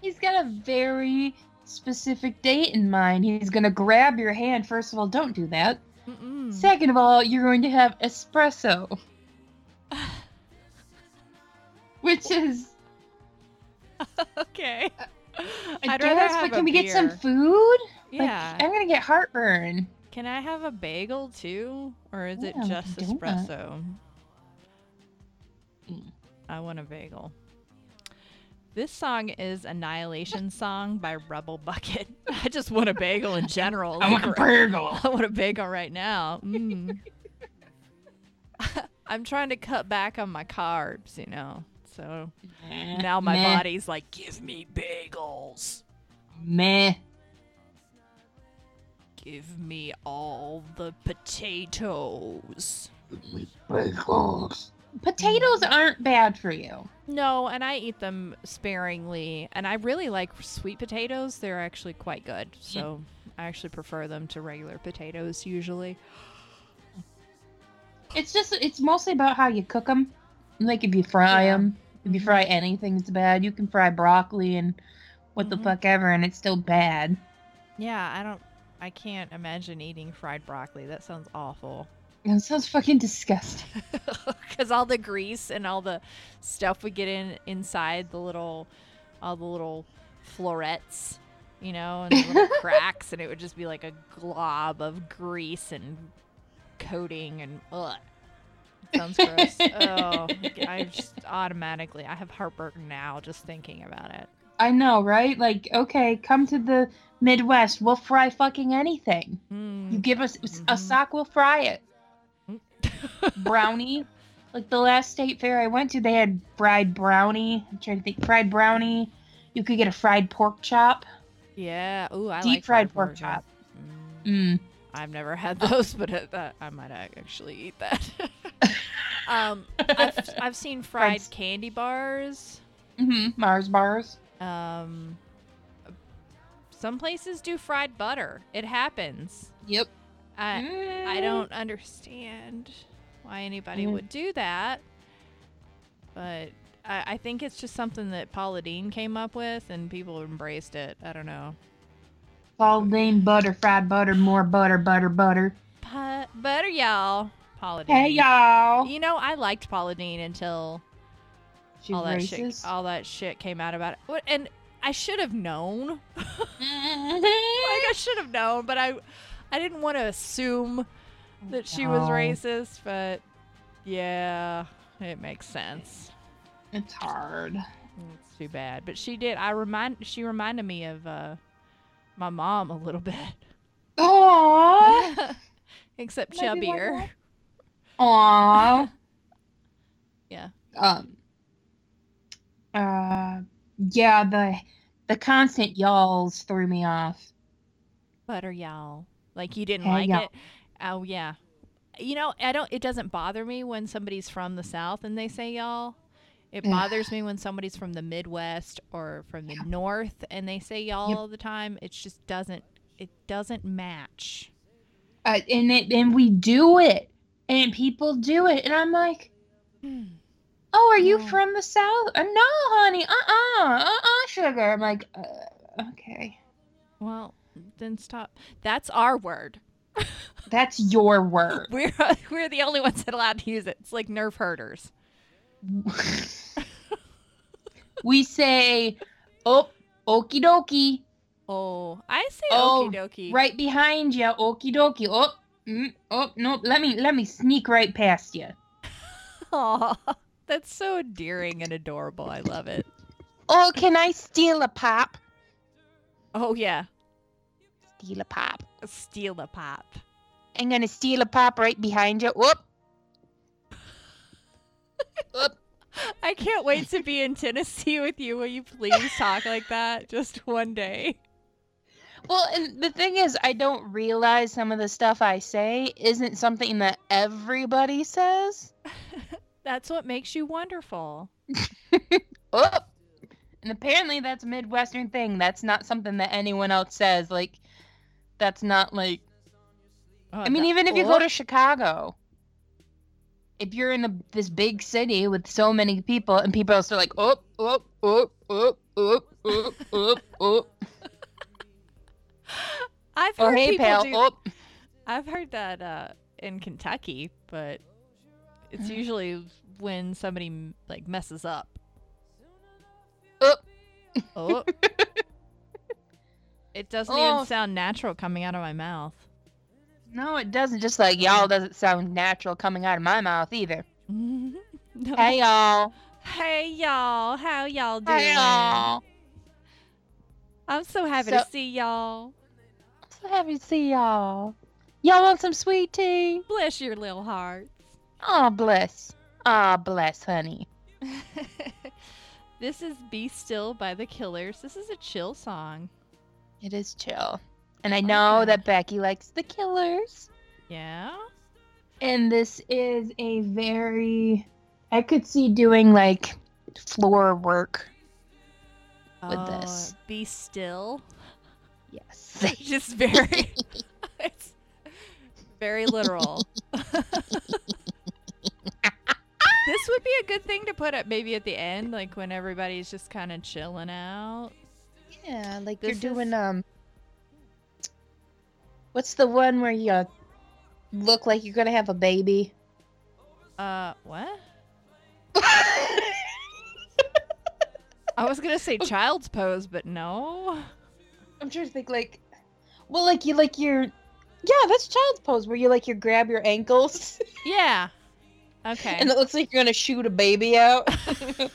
He's got a very specific date in mind. He's gonna grab your hand. First of all, don't do that. Mm-mm. Second of all, you're going to have espresso, which is okay. I guess. have But can we get some food? Yeah. Like, I'm gonna get heartburn. Can I have a bagel too? Or is it Yeah, we just can do that. espresso? Mm. I want a bagel. This song is Annihilation Song by Rebel Bucket. I just want a bagel in general. I want a bagel. I want a bagel right now. Mm. I'm trying to cut back on my carbs, you know. So now my Meh. body's like, give me bagels. Meh. Give me all the potatoes. Potatoes aren't bad for you. No, and I eat them sparingly, and I really like sweet potatoes. They're actually quite good. So I actually prefer them to regular potatoes usually. It's just it's mostly about how you cook them. Like if you fry Yeah. them, if you Mhm. fry anything, it's bad. You can fry broccoli and what the Mhm. fuck ever, and it's still bad. Yeah, I don't. I can't imagine eating fried broccoli. That sounds awful. It sounds fucking disgusting. Because all the grease and all the stuff would get in inside the little, all the little florets, you know, and the little cracks, and it would just be like a glob of grease and coating and ugh. Sounds gross. oh, I just automatically I have heartburn now just thinking about it. I know, right? Like, okay, come to the Midwest. We'll fry fucking anything. You Mm. give us a Mhm. sock, we'll fry it. Brownie. Like the last state fair I went to, they had fried brownie. I'm trying to think, fried brownie, You could get a fried pork chop, Yeah. Ooh, I deep like fried pork pork chop. Mm. Mm. I've never had those, but that, I might actually eat that. um, I've, I've seen fried candy bars. hmm Mars bars. Um, some places do fried butter. It happens. Yep. I I don't understand why anybody Mm. would do that, but I, I think it's just something that Paula Deen came up with, and people embraced it. I don't know. Paul Dane butter, fried butter, more butter, butter, butter. But butter, y'all. Paula Deen. Hey y'all. You know, I liked Paula Deen until She's all that shit all that shit came out about it. And I should have known. like. I should have known, but I I didn't want to assume that she was No. racist, but yeah, it makes sense. It's hard. It's too bad. But she did I remind she reminded me of uh my mom a little bit. Aww. Except Maybe chubbier. Aww. Yeah. Um. Uh. Yeah. The the constant y'alls threw me off. Butter y'all. Like you didn't Hey, like y'all. it. Oh yeah. You know, I don't it doesn't bother me when somebody's from the south and they say y'all. It bothers me when somebody's from the Midwest or from the north and they say y'all Yep. all the time. It just doesn't it doesn't match. Uh, and it and we do it, and people do it, and I'm like, oh, are you from the south? Uh, no, honey. Uh uh-uh, uh. Uh uh. Sugar. I'm like, uh, okay. Well, then stop. That's our word. That's your word. We're we're the only ones that are allowed to use it. It's like nerf herders. we say, oh, okie dokie, Oh, I say Oh, okie dokie. right behind you, okie dokie. Oh, mm, oh, no, let me let me sneak right past you. Aw, that's so endearing and adorable. I love it. Oh, can I steal a pop? Oh yeah, Steal a pop. steal a pop. I'm gonna steal a pop right behind you. Whoop. Whoop. I can't wait to be in Tennessee with you. Will you please talk like that just one day? Well, and the thing is, I don't realize some of the stuff I say isn't something that everybody says. That's what makes you wonderful. Oh, and apparently that's a Midwestern thing. That's not something that anyone else says. Like, that's not like. Oh, I mean, even if you go to Chicago, if you're in a, this big city with so many people, and people are still like, oh, oh, oh, oh, oh, oh, oh, oh, I've or heard hey, people pal, do. oh. I've heard that uh, in Kentucky, but it's Mhm. usually when somebody like messes up. Oh. Oh. it doesn't Oh. even sound natural coming out of my mouth. No, it doesn't. Just like y'all doesn't sound natural coming out of my mouth either. no. Hey, y'all. Hey y'all, how y'all doing? Hey, y'all. I'm so happy So- to see y'all. I'm So happy to see y'all. Y'all want some sweet tea? Bless your little hearts. Oh, bless. Ah, bless, honey. this is Be Still by the Killers. This is a chill song. It is chill. And I know Okay. that Becky likes the killers. Yeah? And this is a very. I could see doing like floor work. With Oh, this. Be Still. Yes. Just very. it's very literal. this would be a good thing to put up maybe at the end, like when everybody's just kind of chilling out. yeah, like This you're is- doing um. What's the one where you uh, look like you're gonna have a baby? Uh, what? I was gonna say child's pose, but no. I'm trying to think like, well, like you like your, yeah, that's child's pose where you like you grab your ankles Yeah. Okay. and it looks like you're gonna shoot a baby out.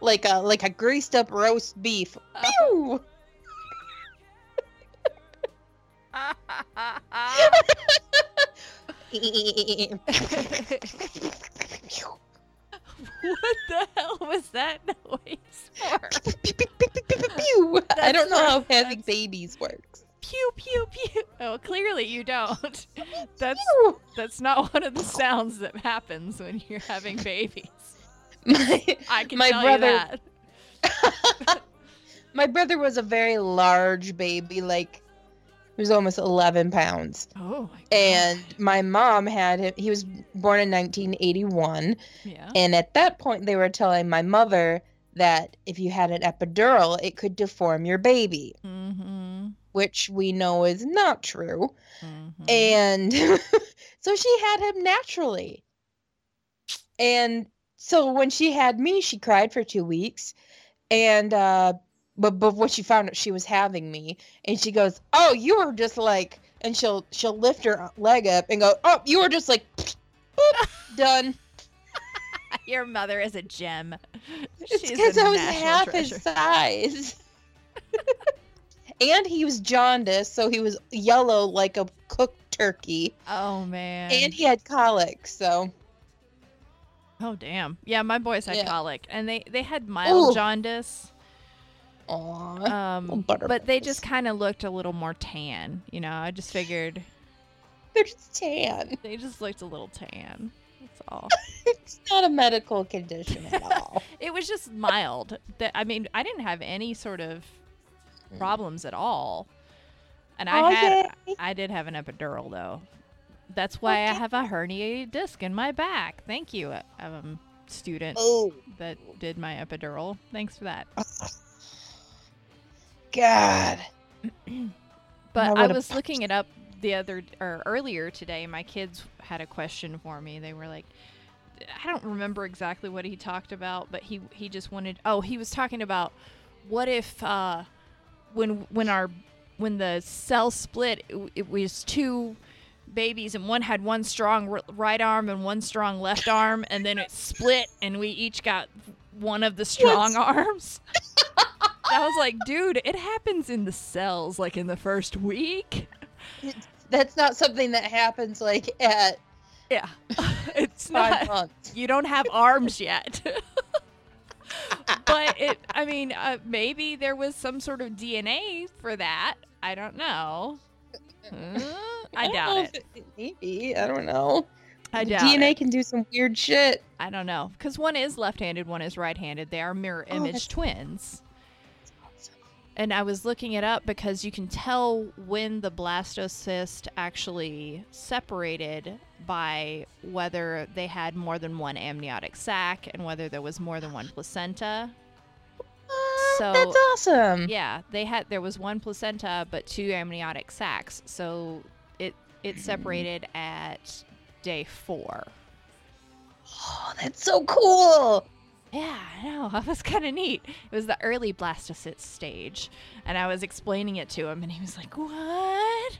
like a like a greased up roast beef. Pew! What the hell was that noise for? I don't know how having babies works. Pew pew pew. Oh, clearly you don't. That's that's not one of the sounds that happens when you're having babies. My, I can My tell brother- you that. my brother was a very large baby, like he was almost 11 pounds. Oh my god. And my mom had him, he was born in 1981. yeah. And at that point, they were telling my mother that if you had an epidural, it could deform your baby, Mm-hmm. which we know is not true. mm-hmm. And so she had him naturally. And so when she had me, she cried for two weeks. And, uh, but, but when she found out she was having me, and she goes, "Oh, you were just like," and she'll she'll lift her leg up and go, "Oh, you were just like, boop, done." Your mother is a gem. It's because I was half treasure. his size. and he was jaundiced, so he was yellow like a cooked turkey. Oh man. And he had colic, so oh damn. Yeah, my boys had Yeah. colic, and they they had mild Ooh. jaundice. Aw. Um, but they just kind of looked a little more tan. You know, I just figured They're just tan. they just looked a little tan. That's all. It's not a medical condition at all. it was just mild. That I mean, I didn't have any sort of problems at all. And I Oh, had. I did have an epidural though. That's why I have a herniated disc in my back. Thank you, um, student Oh, that did my epidural. Thanks for that. God. But I I, was looking it up the other or earlier today. My kids had a question for me. They were like, I don't remember exactly what he talked about, but he he just wanted. Oh, he was talking about what if uh, when when our when the cell split, it, it was two babies and one had one strong right arm and one strong left arm, and then it split and we each got one of the strong arms. I was like, dude, it happens in the cells, like in the first week. That's not something that happens like at Yeah, it's five not. months. You don't have arms yet. but it, I mean, uh, maybe there was some sort of DNA for that. I don't know. Uh, I don't doubt know it. Maybe. I don't know. I doubt DNA it. can do some weird shit. I don't know because one is left-handed, one is right-handed. They are mirror Oh, image that's- twins. And I was looking it up because you can tell when the blastocyst actually separated by whether they had more than one amniotic sac and whether there was more than one placenta. Uh, So- that's awesome. Yeah, they had there was one placenta but two amniotic sacs. So it it separated at day 4. Oh, that's so cool. Yeah, I know. That was kind of neat. It was the early blastocyst stage, and I was explaining it to him, and he was like, "What?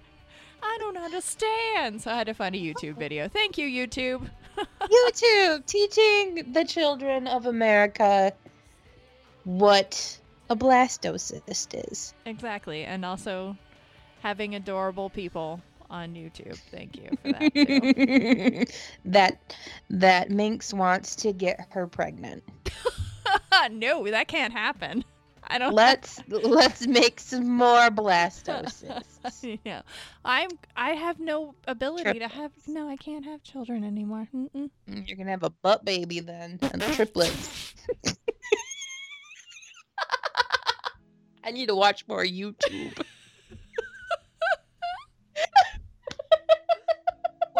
I don't understand." So I had to find a YouTube video. Thank you, YouTube. YouTube teaching the children of America what a blastocyst is. Exactly, and also having adorable people on YouTube. Thank you for that too. that that Minx wants to get her pregnant. no, that can't happen. I don't. Let's let's make some more blastocysts. yeah, I'm. I have no ability to have. No, I can't have children anymore. Mm-mm. Mm, you're gonna have a butt baby then, and triplets. I need to watch more YouTube.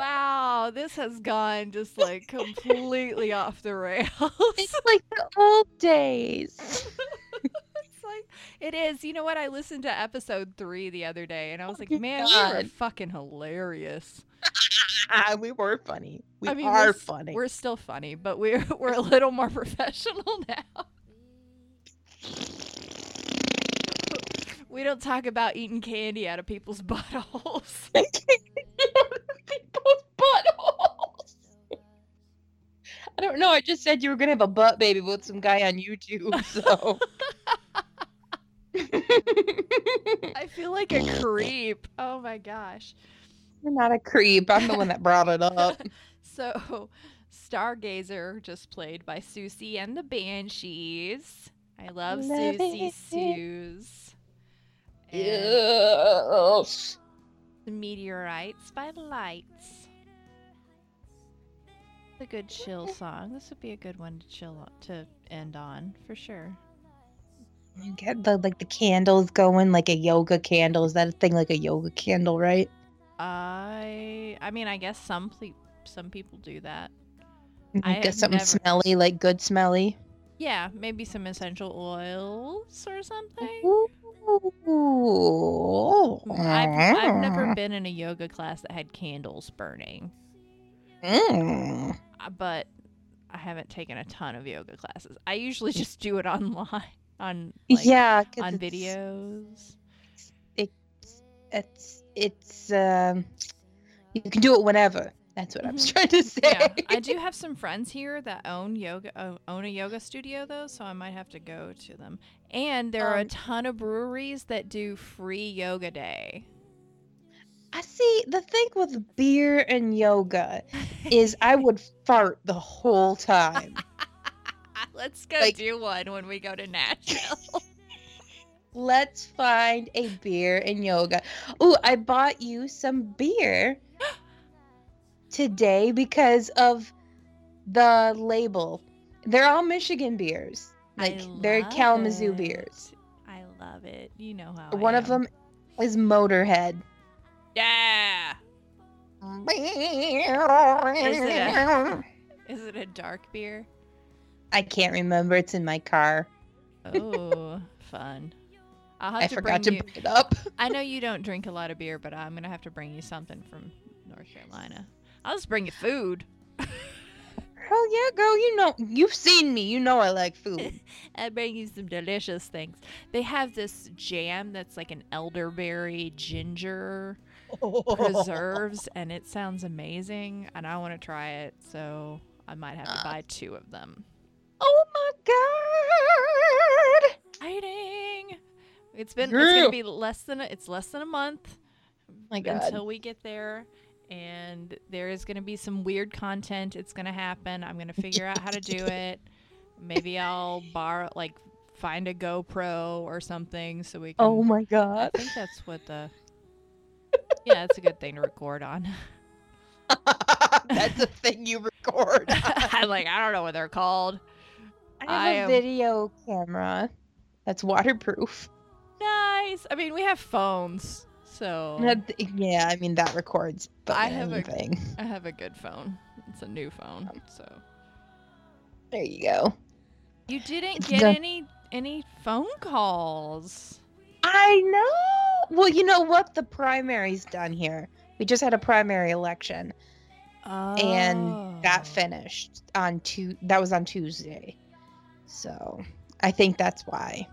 Wow, this has gone just like completely off the rails. It's like the old days. it's like it is. You know what? I listened to episode three the other day, and I was oh, like, my man, we were God. fucking hilarious. We were funny. We I mean, are we're, funny. We're still funny, but we're we're a little more professional now. We don't talk about eating candy out of people's buttholes. People's buttholes. I don't know. I just said you were gonna have a butt baby with some guy on YouTube, so. I feel like a creep. Oh my gosh. You're not a creep. I'm the one that brought it up. So, Stargazer, just played by Siouxsie and the Banshees. I love, Love Siouxsie. Sues. Yes. The Meteorites by the Lights. A good chill song. This would be a good one to chill to end on for sure. You get the like the candles going like a yoga candle. Is that a thing like a yoga candle, right? I I mean I guess some ple- some people do that. I have something never- smelly, like good smelly. Yeah, maybe some essential oils or something. Ooh. Mm, I've, I've never been in a yoga class that had candles burning, Mm. uh, but I haven't taken a ton of yoga classes. I usually just do it online on like, yeah, on videos. It's it's it's um, you can do it whenever. That's what I was Mhm. trying to say. Yeah, I do have some friends here that own yoga uh, own a yoga studio though, so I might have to go to them. And there are a Um, ton of breweries that do free yoga day. I see. The thing with beer and yoga is I would fart the whole time. Let's go Like- do one when we go to Nashville. Let's find a beer and yoga. Ooh, I bought you some beer today because of the label. They're all Michigan beers. Like they're Kalamazoo it. beers. I love it. You know how. I One of them is Motorhead. Yeah. I Is it a dark beer? I can't remember. It's in my car. Oh, fun. I'll have I to forgot to you. bring it up. I know you don't drink a lot of beer, but I'm gonna have to bring you something from North Carolina. I'll just bring you food. Hell yeah, girl. You know, you've seen me. You know I like food. I'll bring you some delicious things. They have this jam that's like an elderberry ginger preserves, and it sounds amazing. And I want to try it, so I might have to Uh. buy two of them. Oh my god! Exciting! It's been it's gonna be less than a, it's less than a month My god. until we get there. And there is going to be some weird content. It's going to happen. I'm going to figure out how to do it. Maybe I'll borrow, like, find a GoPro or something so we can. oh my god! I think that's what the. Yeah, it's a good thing to record on. That's a thing you record. I'm like, I don't know what they're called. I have I a am- video camera that's waterproof. Nice. I mean, we have phones, so uh, Yeah, I mean that records. But I have a- anything. I have a good phone. It's a new phone, um, so. There you go. You didn't It's get done. any any phone calls. I know. Well, you know what? The primary's done here. We just had a primary election, and that Oh. finished on two. That was on Tuesday, so I think that's why.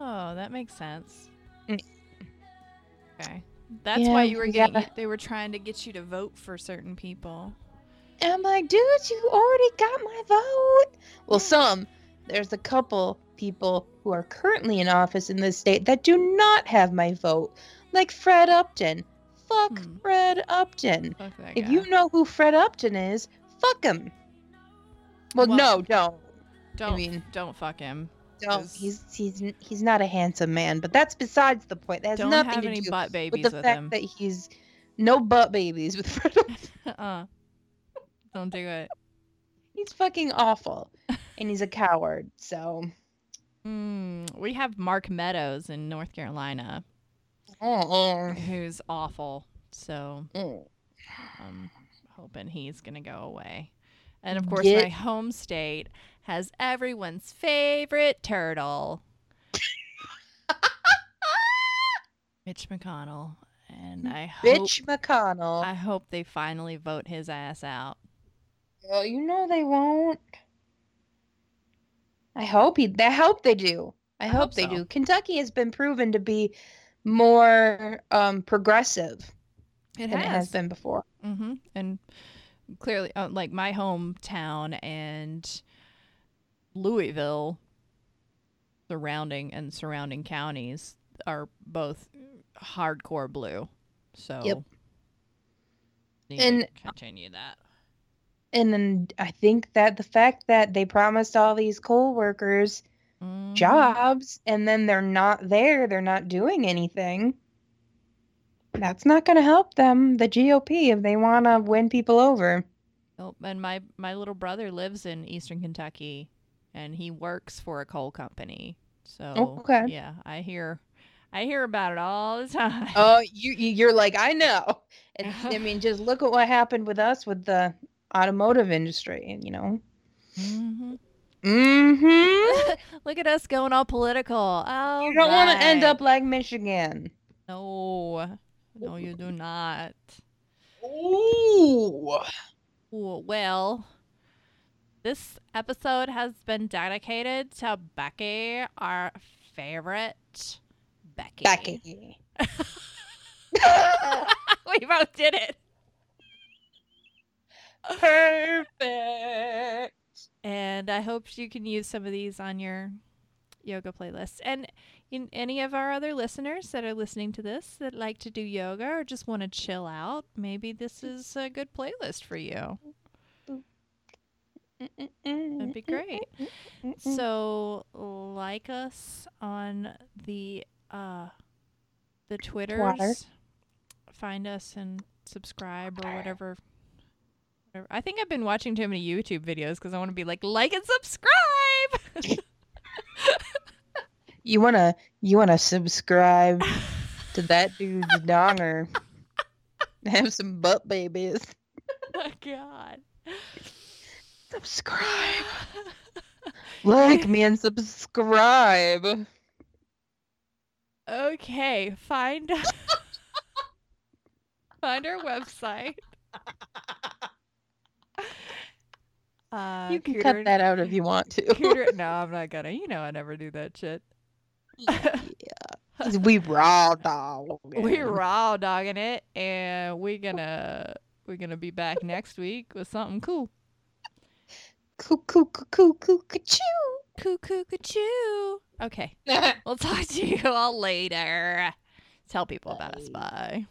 Oh, that makes sense. Mm. Okay. That's Yeah, why you were getting gotta- they were trying to get you to vote for certain people. I'm like, dude, you already got my vote. Well, some. There's a couple people who are currently in office in this state that do not have my vote, like Fred Upton. Fuck Hmm. Fred Upton. Fuck If you know who Fred Upton is, fuck him. Well, Well, no, don't. don't mean- don't fuck him. Don't. He's he's he's not a handsome man, but that's besides the point. That has Don't nothing have to any do butt with babies the with, fact him. that he's no butt babies with Fred Upton. uh Don't do it. He's fucking awful, and he's a coward. So. Mm, we have Mark Meadows in North Carolina, who's awful. So mm. I'm hoping he's gonna go away. And of course, Get- my home state has everyone's favorite turtle, Mitch McConnell, and I hope Bitch McConnell. I hope they finally vote his ass out. Well, you know they won't. I hope he. I hope they do. I, I hope, hope they so. do. Kentucky has been proven to be more um, progressive It than it has been before. hmm And clearly, uh, like my hometown and Louisville, surrounding and surrounding counties are both hardcore blue. So, Yep. need And- to continue that. And then I think that the fact that they promised all these coal workers Mhm. jobs and then they're not there, they're not doing anything. That's not going to help them, the GOP, if they want to win people over. Oh, and my my little brother lives in Eastern Kentucky, and he works for a coal company. So okay. yeah, I hear, I hear about it all the time. Oh, you you- you're like I know. And I mean, just look at what happened with us with the automotive industry, and you know. hmm Mm-hmm. Look at us going all political. Oh, You don't want to end up like Michigan. No, no, you do not. Ooh. Ooh, Well, this episode has been dedicated to Becky, our favorite Becky. Becky. we both did it. Perfect. And I hope you can use some of these on your yoga playlist. And in any of our other listeners that are listening to this that like to do yoga or just want to chill out, maybe this is a good playlist for you. That'd be great. So like us on the uh the Twitters. Find us and subscribe or whatever. I think I've been watching too many YouTube videos because I want to be like like and subscribe. You wanna you wanna subscribe to that dude's donger. Have some butt babies. oh God. Subscribe. Like me and subscribe. Okay, find find our website. Uh, You can cut that out if you want to. Cooter- no, I'm not gonna. You know, I never do that shit. yeah. we raw dog. We're raw dogging it, and we're gonna we're gonna be back next week with something cool. coo coo coo coo coo choo. Cuckoo, choo. Okay, we'll talk to you all later. Tell people about us. Bye.